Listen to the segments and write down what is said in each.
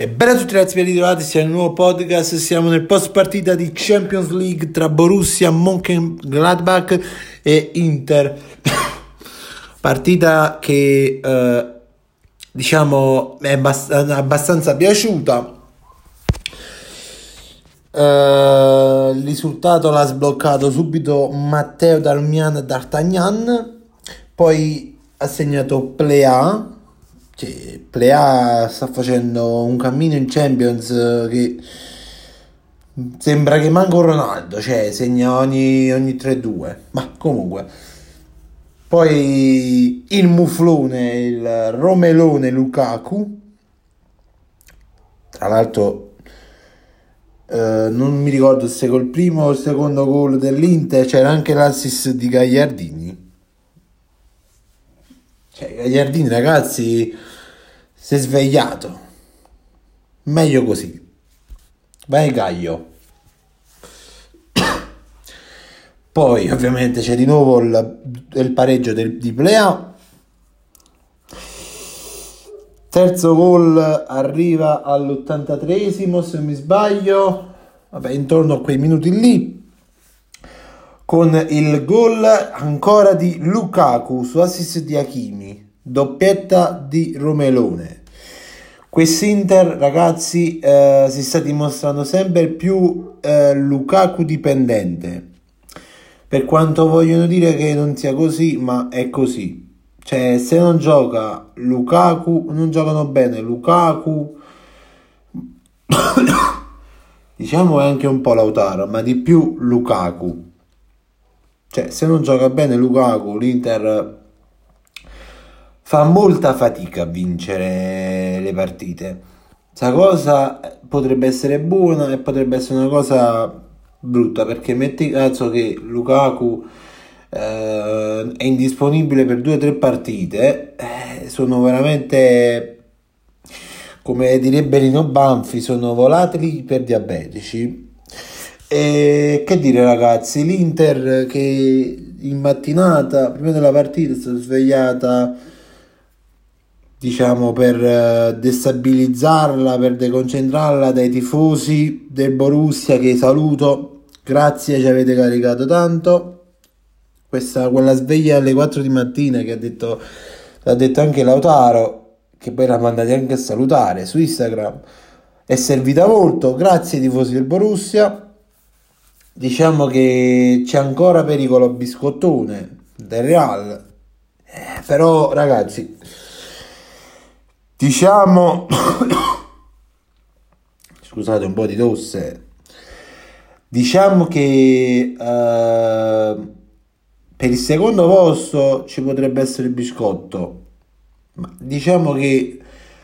E bene a tutti ragazzi, ben ritrovati, siamo nel nuovo podcast, siamo nel post partita di Champions League tra Borussia, Mönchengladbach e Inter. partita che eh, diciamo è abbastanza piaciuta. Uh, il risultato l'ha sbloccato subito Matteo Darmian D'Artagnan, poi ha segnato Plea cioè, Plea sta facendo un cammino in Champions che sembra che manca un Ronaldo, cioè segna ogni, ogni 3-2, ma comunque. Poi il muflone, il Romelone Lukaku, tra l'altro eh, non mi ricordo se col primo o il secondo gol dell'Inter c'era anche l'assist di Gagliardini. Cioè, Gagliardini ragazzi si è svegliato. Meglio così. Vai Gaio. Poi ovviamente c'è di nuovo il, il pareggio del, di Plea. Terzo gol arriva all'83esimo se non mi sbaglio. Vabbè, intorno a quei minuti lì. Con il gol ancora di Lukaku su assist di Hakimi. Doppietta di Romelone. Quest'Inter, ragazzi, eh, si sta dimostrando sempre più eh, Lukaku dipendente. Per quanto vogliono dire che non sia così, ma è così. Cioè, se non gioca Lukaku, non giocano bene Lukaku. diciamo anche un po' Lautaro, ma di più Lukaku. Cioè, se non gioca bene Lukaku, l'Inter fa molta fatica a vincere le partite. Questa cosa potrebbe essere buona e potrebbe essere una cosa brutta perché metti caso che Lukaku eh, è indisponibile per due o tre partite, eh, sono veramente come direbbe Lino Banfi, sono volatili per diabetici. E che dire ragazzi, l'Inter che in mattinata, prima della partita, è stata svegliata diciamo per eh, destabilizzarla, per deconcentrarla dai tifosi del Borussia che saluto. Grazie, ci avete caricato tanto. Questa, quella sveglia alle 4 di mattina che ha detto, l'ha detto anche Lautaro, che poi l'ha mandati anche a salutare su Instagram, è servita molto. Grazie tifosi del Borussia. Diciamo che c'è ancora pericolo biscottone del Real. Eh, però ragazzi, Diciamo, scusate un po' di tosse, diciamo che uh, per il secondo posto ci potrebbe essere il biscotto, ma diciamo che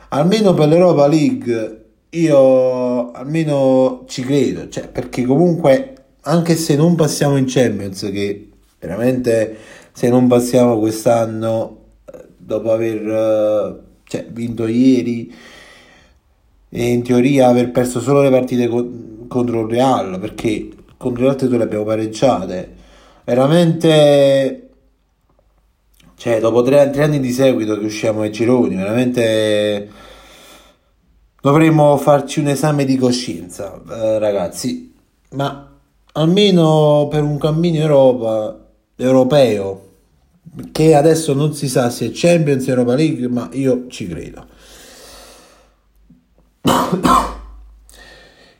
almeno per l'Europa League io almeno ci credo, cioè perché comunque anche se non passiamo in Champions, che veramente se non passiamo quest'anno eh, dopo aver... Uh, cioè, vinto ieri e in teoria aver perso solo le partite co- contro il Real perché contro le altre due le abbiamo pareggiate veramente cioè dopo tre, tre anni di seguito che usciamo ai gironi veramente dovremmo farci un esame di coscienza eh, ragazzi. Ma almeno per un cammino Europa europeo che adesso non si sa se è Champions Europa League, ma io ci credo.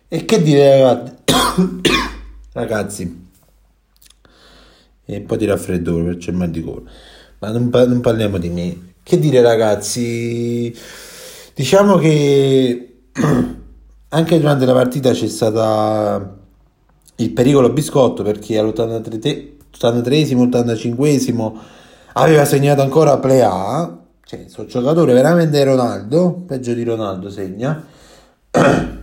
e che dire ragazzi? e un po' di raffreddore perché il mal di gola, ma non, non parliamo di me. Che dire ragazzi? Diciamo che anche durante la partita c'è stato il pericolo biscotto perché all'83 83esimo, 85esimo aveva segnato ancora Plea, cioè sono giocatore veramente Ronaldo, peggio di Ronaldo segna,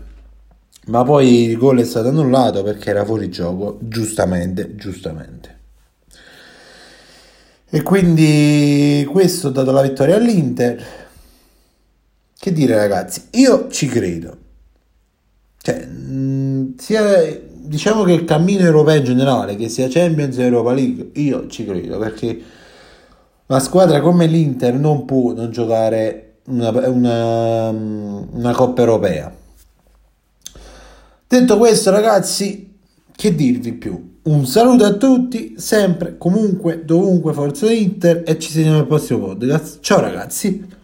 ma poi il gol è stato annullato perché era fuori gioco, giustamente, giustamente. E quindi questo ha dato la vittoria all'Inter. Che dire ragazzi, io ci credo. Cioè, mh, sia, diciamo che il cammino europeo in generale, che sia Champions e Europa League, io ci credo perché una squadra come l'Inter non può non giocare una, una, una Coppa Europea. Detto questo, ragazzi, che dirvi più? Un saluto a tutti, sempre, comunque, dovunque, Forza Inter e ci sentiamo al prossimo podcast. Ciao ragazzi!